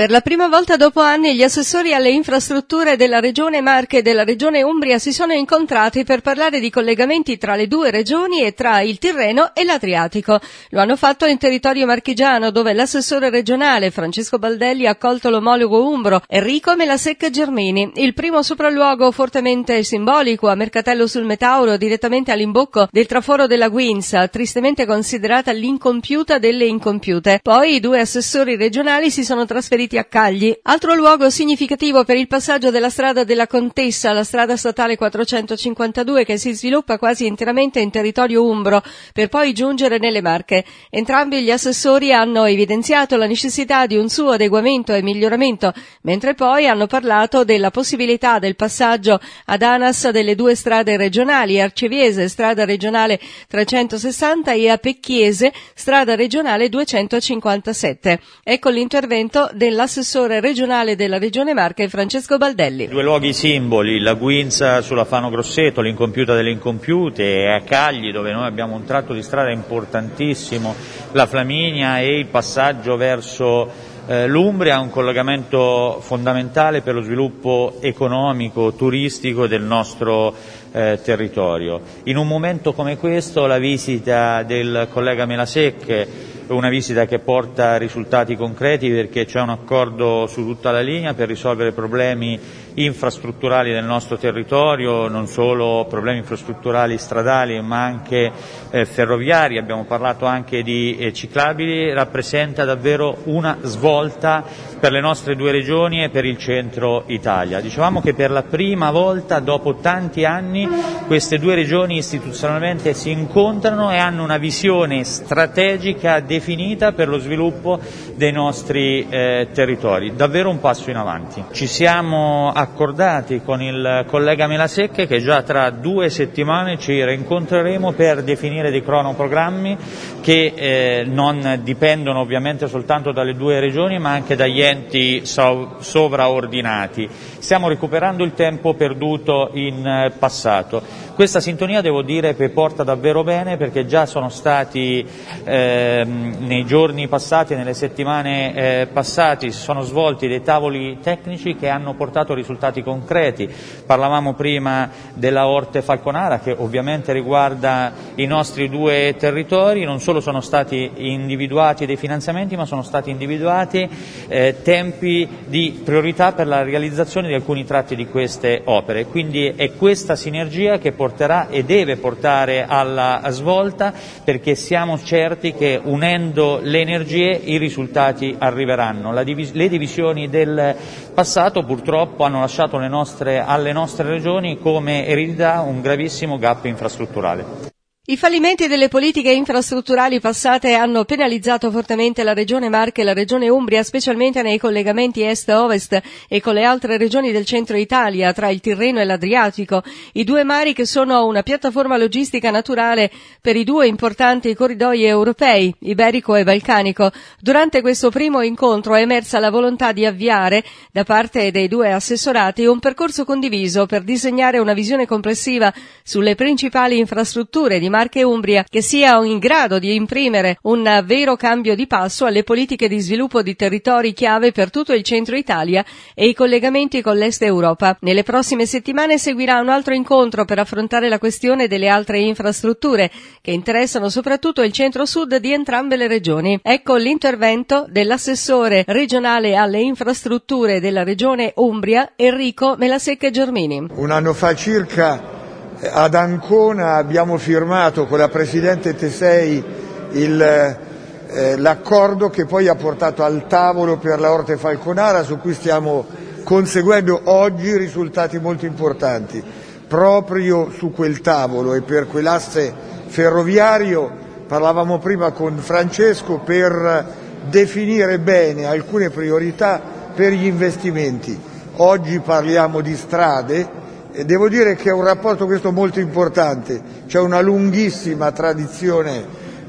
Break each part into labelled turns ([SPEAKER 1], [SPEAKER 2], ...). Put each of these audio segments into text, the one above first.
[SPEAKER 1] Per la prima volta dopo anni gli assessori alle infrastrutture della Regione Marche e della Regione Umbria si sono incontrati per parlare di collegamenti tra le due regioni e tra il Tirreno e l'Adriatico. Lo hanno fatto in territorio marchigiano dove l'assessore regionale Francesco Baldelli ha accolto l'omologo umbro Enrico Melasecca Germini. Il primo sopralluogo fortemente simbolico a Mercatello sul Metauro direttamente all'imbocco del traforo della Guinza, tristemente considerata l'incompiuta delle incompiute. Poi i due assessori regionali si sono trasferiti trasferiti a Cagli. Altro luogo significativo per il passaggio della strada della Contessa, la strada statale 452 che si sviluppa quasi interamente in territorio umbro per poi giungere nelle Marche. Entrambi gli assessori hanno evidenziato la necessità di un suo adeguamento e miglioramento, mentre poi hanno parlato della possibilità del passaggio ad ANAS delle due strade regionali, Arceviese, strada regionale 360 e a Pecchiese, strada regionale 257. Ecco l'intervento della l'assessore regionale della Regione Marche Francesco Baldelli.
[SPEAKER 2] Due luoghi simboli, la Guinza sulla Fano Grosseto, l'incompiuta delle incompiute, e a Cagli dove noi abbiamo un tratto di strada importantissimo, la Flaminia e il passaggio verso eh, L'Umbria ha un collegamento fondamentale per lo sviluppo economico, turistico del nostro eh, territorio. In un momento come questo la visita del collega Melasecche una visita che porta risultati concreti perché c'è un accordo su tutta la linea per risolvere problemi infrastrutturali del nostro territorio, non solo problemi infrastrutturali stradali ma anche eh, ferroviari, abbiamo parlato anche di eh, ciclabili, rappresenta davvero una svolta per le nostre due regioni e per il centro Italia. Dicevamo che per la prima volta dopo tanti anni queste due regioni istituzionalmente si incontrano e hanno una visione strategica definita per lo sviluppo dei nostri eh, territori, davvero un passo in avanti. Ci siamo accordati con il collega Melasecche che già tra due settimane ci rincontreremo per definire dei cronoprogrammi che eh, non dipendono ovviamente soltanto dalle due regioni ma anche dagli enti sovraordinati. Stiamo recuperando il tempo perduto in eh, passato. Questa sintonia devo dire che porta davvero bene perché già sono stati eh, nei giorni passati e nelle settimane eh, passate si sono svolti dei tavoli tecnici che hanno portato risultati concreti. Parlavamo prima della Orte Falconara che ovviamente riguarda i nostri due territori, non solo sono stati individuati dei finanziamenti ma sono stati individuati eh, tempi di priorità per la realizzazione di alcuni tratti di queste opere. Quindi è questa sinergia che porterà e deve portare alla svolta perché siamo certi che unendo le energie i risultati arriveranno. Divis- le divisioni del passato purtroppo hanno lasciato nostre, alle nostre regioni come eredità un gravissimo gap infrastrutturale.
[SPEAKER 1] I fallimenti delle politiche infrastrutturali passate hanno penalizzato fortemente la regione Marche e la regione Umbria, specialmente nei collegamenti est-ovest e con le altre regioni del centro Italia, tra il Tirreno e l'Adriatico, i due mari che sono una piattaforma logistica naturale per i due importanti corridoi europei, iberico e balcanico. Durante questo primo incontro è emersa la volontà di avviare, da parte dei due assessorati, un percorso condiviso per disegnare una visione complessiva sulle principali infrastrutture di Marche Marche e Umbria che sia in grado di imprimere un vero cambio di passo alle politiche di sviluppo di territori chiave per tutto il centro Italia e i collegamenti con l'Est Europa. Nelle prossime settimane seguirà un altro incontro per affrontare la questione delle altre infrastrutture che interessano soprattutto il centro-sud di entrambe le regioni. Ecco l'intervento dell'assessore regionale alle infrastrutture della regione Umbria, Enrico Melasecca Germini.
[SPEAKER 3] Un anno fa circa ad Ancona abbiamo firmato con la Presidente Tesei il, eh, l'accordo che poi ha portato al tavolo per la Orte Falconara su cui stiamo conseguendo oggi risultati molto importanti. Proprio su quel tavolo e per quell'asse ferroviario parlavamo prima con Francesco per definire bene alcune priorità per gli investimenti. Oggi parliamo di strade, devo dire che è un rapporto questo molto importante, c'è una lunghissima tradizione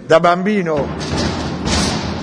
[SPEAKER 3] da bambino,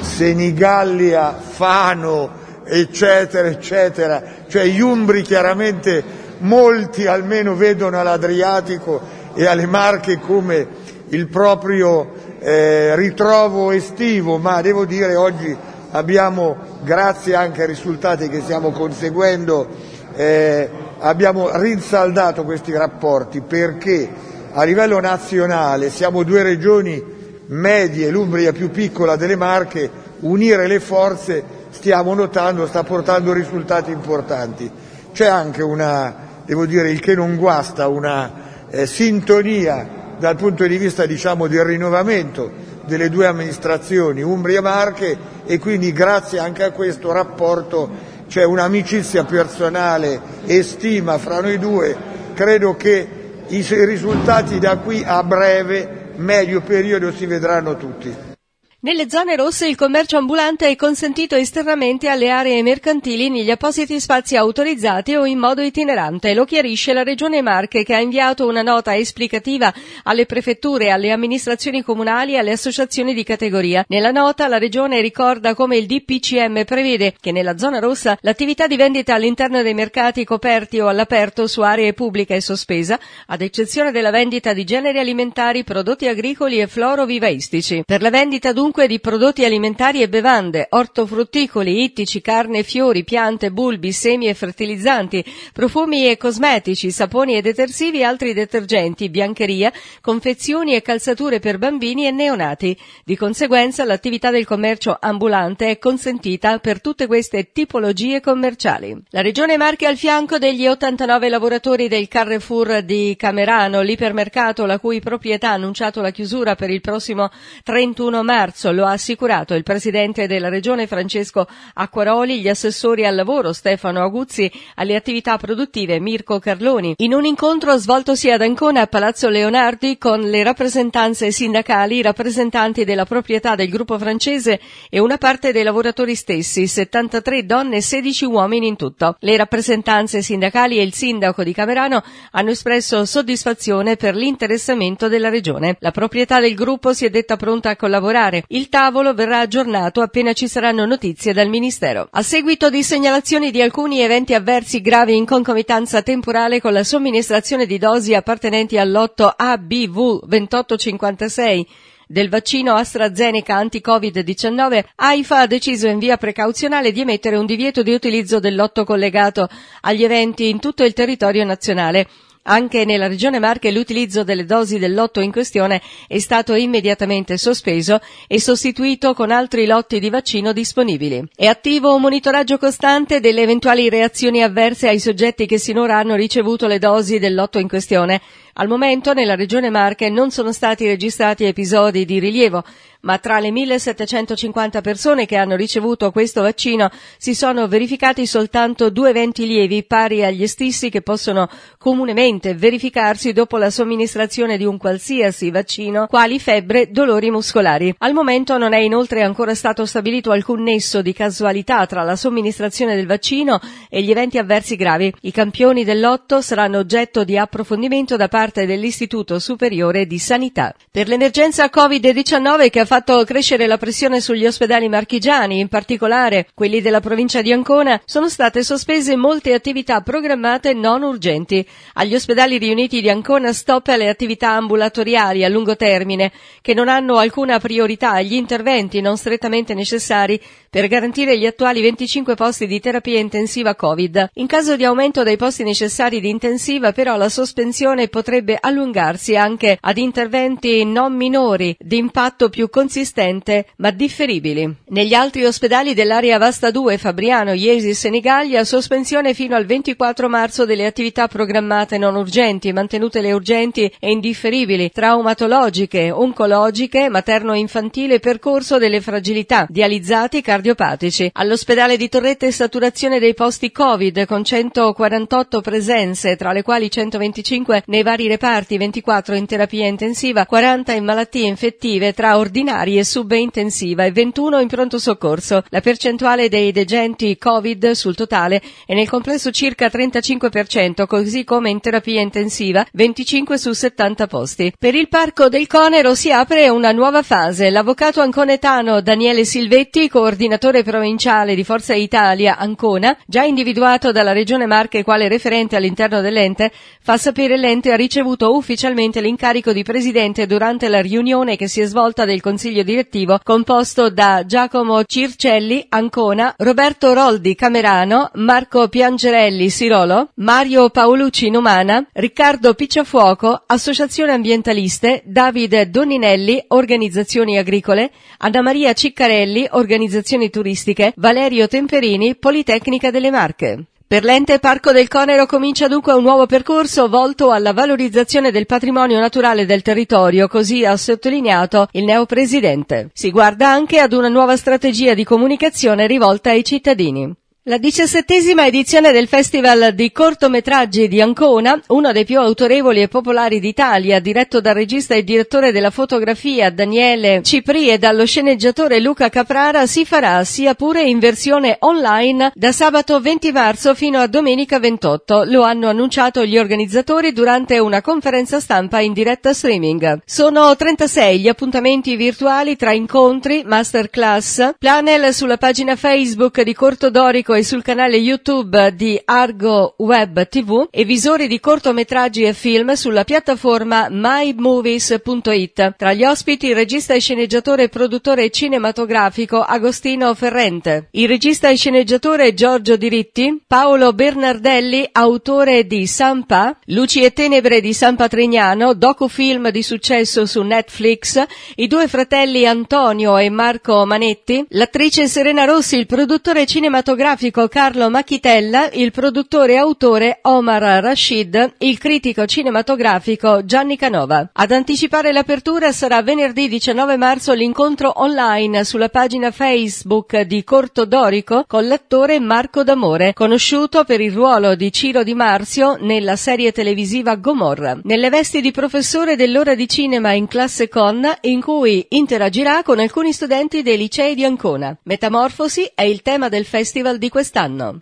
[SPEAKER 3] Senigallia, Fano, eccetera, eccetera, cioè gli umbri chiaramente molti almeno vedono all'Adriatico e alle Marche come il proprio eh, ritrovo estivo, ma devo dire oggi abbiamo, grazie anche ai risultati che stiamo conseguendo, eh, abbiamo rinsaldato questi rapporti perché a livello nazionale siamo due regioni medie, l'Umbria più piccola delle Marche, unire le forze stiamo notando, sta portando risultati importanti. C'è anche una, devo dire, il che non guasta, una eh, sintonia dal punto di vista diciamo, del rinnovamento delle due amministrazioni Umbria e Marche e quindi grazie anche a questo rapporto c'è un'amicizia personale e stima fra noi due, credo che i risultati da qui a breve, medio periodo si vedranno tutti.
[SPEAKER 1] Nelle zone rosse il commercio ambulante è consentito esternamente alle aree mercantili negli appositi spazi autorizzati o in modo itinerante. Lo chiarisce la Regione Marche che ha inviato una nota esplicativa alle prefetture, alle amministrazioni comunali e alle associazioni di categoria. Nella nota la Regione ricorda come il DPCM prevede che nella zona rossa l'attività di vendita all'interno dei mercati coperti o all'aperto su aree pubbliche è sospesa, ad eccezione della vendita di generi alimentari, prodotti agricoli e florovivaistici. Per la vendita dunque dunque di prodotti alimentari e bevande, ortofrutticoli, ittici, carne, fiori, piante, bulbi, semi e fertilizzanti, profumi e cosmetici, saponi e detersivi altri detergenti, biancheria, confezioni e calzature per bambini e neonati. Di conseguenza l'attività del commercio ambulante è consentita per tutte queste tipologie commerciali. La Regione Marche al fianco degli 89 lavoratori del Carrefour di Camerano, l'ipermercato la cui proprietà ha annunciato la chiusura per il prossimo 31 marzo marzo, lo ha assicurato il presidente della regione Francesco Acquaroli, gli assessori al lavoro Stefano Aguzzi, alle attività produttive Mirko Carloni. In un incontro svoltosi ad Ancona a Palazzo Leonardi con le rappresentanze sindacali, i rappresentanti della proprietà del gruppo francese e una parte dei lavoratori stessi, 73 donne e 16 uomini in tutto. Le rappresentanze sindacali e il sindaco di Camerano hanno espresso soddisfazione per l'interessamento della regione. La proprietà del gruppo si è detta pronta a collaborare il tavolo verrà aggiornato appena ci saranno notizie dal Ministero. A seguito di segnalazioni di alcuni eventi avversi gravi in concomitanza temporale con la somministrazione di dosi appartenenti al lotto ABV 2856 del vaccino AstraZeneca anti-Covid-19, AIFA ha deciso in via precauzionale di emettere un divieto di utilizzo del lotto collegato agli eventi in tutto il territorio nazionale. Anche nella regione Marche l'utilizzo delle dosi del lotto in questione è stato immediatamente sospeso e sostituito con altri lotti di vaccino disponibili. È attivo un monitoraggio costante delle eventuali reazioni avverse ai soggetti che sinora hanno ricevuto le dosi del lotto in questione. Al momento nella regione Marche non sono stati registrati episodi di rilievo, ma tra le 1750 persone che hanno ricevuto questo vaccino si sono verificati soltanto due eventi lievi pari agli stessi che possono comunemente verificarsi dopo la somministrazione di un qualsiasi vaccino, quali febbre, dolori muscolari. Al momento non è inoltre ancora stato stabilito alcun nesso di casualità tra la somministrazione del vaccino e gli eventi avversi gravi. I campioni del lotto saranno oggetto di approfondimento da parte dell'Istituto Superiore di Sanità. Per l'emergenza Covid-19 che ha fatto crescere la pressione sugli ospedali marchigiani, in particolare quelli della provincia di Ancona, sono state sospese molte attività programmate non urgenti. Agli ospedali riuniti di Ancona stop alle attività ambulatoriali a lungo termine, che non hanno alcuna priorità agli interventi non strettamente necessari per garantire gli attuali 25 posti di terapia intensiva Covid. In caso di aumento dei posti necessari di intensiva, però, la sospensione potrebbe allungarsi anche ad interventi non minori di impatto più consistente ma differibili. Negli altri ospedali dell'area Vasta 2, Fabriano, Iesi e Senigallia, sospensione fino al 24 marzo delle attività programmate non urgenti, mantenute le urgenti e indifferibili, traumatologiche, oncologiche, materno-infantile, percorso delle fragilità, dializzati, cardiopatici. All'ospedale di Torrette saturazione dei posti Covid con 148 presenze, tra le quali 125 nei vari reparti, 24 in terapia intensiva, 40 in malattie infettive tra ordinari ordinari e subintensiva e 21 in pronto soccorso. La percentuale dei degenti Covid sul totale è nel complesso circa 35%, così come in terapia intensiva 25 su 70 posti. Per il Parco del Conero si apre una nuova fase. L'avvocato anconetano Daniele Silvetti, coordinatore provinciale di Forza Italia Ancona, già individuato dalla Regione Marche quale referente all'interno dell'ente, fa sapere l'ente ha ricevuto ricevuto ufficialmente l'incarico di presidente durante la riunione che si è svolta del consiglio direttivo composto da Giacomo Circelli, Ancona, Roberto Roldi, Camerano, Marco Piangerelli, Sirolo, Mario Paolucci, Numana, Riccardo Picciafuoco, Associazione Ambientaliste, Davide Doninelli, Organizzazioni Agricole, Anna Maria Ciccarelli, Organizzazioni Turistiche, Valerio Temperini, Politecnica delle Marche. Per l'ente Parco del Conero comincia dunque un nuovo percorso volto alla valorizzazione del patrimonio naturale del territorio, così ha sottolineato il neopresidente. Si guarda anche ad una nuova strategia di comunicazione rivolta ai cittadini. La diciassettesima edizione del Festival di cortometraggi di Ancona, uno dei più autorevoli e popolari d'Italia, diretto dal regista e direttore della fotografia Daniele Cipri e dallo sceneggiatore Luca Caprara, si farà sia pure in versione online da sabato 20 marzo fino a domenica 28. Lo hanno annunciato gli organizzatori durante una conferenza stampa in diretta streaming. Sono 36 gli appuntamenti virtuali tra incontri, masterclass, planel sulla pagina Facebook di Corto Dorico e sul canale YouTube di Argo Web TV e visori di cortometraggi e film sulla piattaforma mymovies.it. Tra gli ospiti il regista e sceneggiatore e produttore cinematografico Agostino Ferrente, il regista e sceneggiatore Giorgio Diritti, Paolo Bernardelli, autore di Sampa, Luci e Tenebre di San Patrignano, docufilm di successo su Netflix, i due fratelli Antonio e Marco Manetti, l'attrice Serena Rossi, il produttore cinematografico cinematografico Carlo Macchitella, il produttore e autore Omar Rashid, il critico cinematografico Gianni Canova. Ad anticipare l'apertura sarà venerdì 19 marzo l'incontro online sulla pagina Facebook di Corto Dorico con l'attore Marco D'Amore, conosciuto per il ruolo di Ciro Di Marzio nella serie televisiva Gomorra. Nelle vesti di professore dell'ora di cinema in classe con, in cui interagirà con alcuni studenti dei licei di Ancona. Metamorfosi è il tema del festival di quest'anno.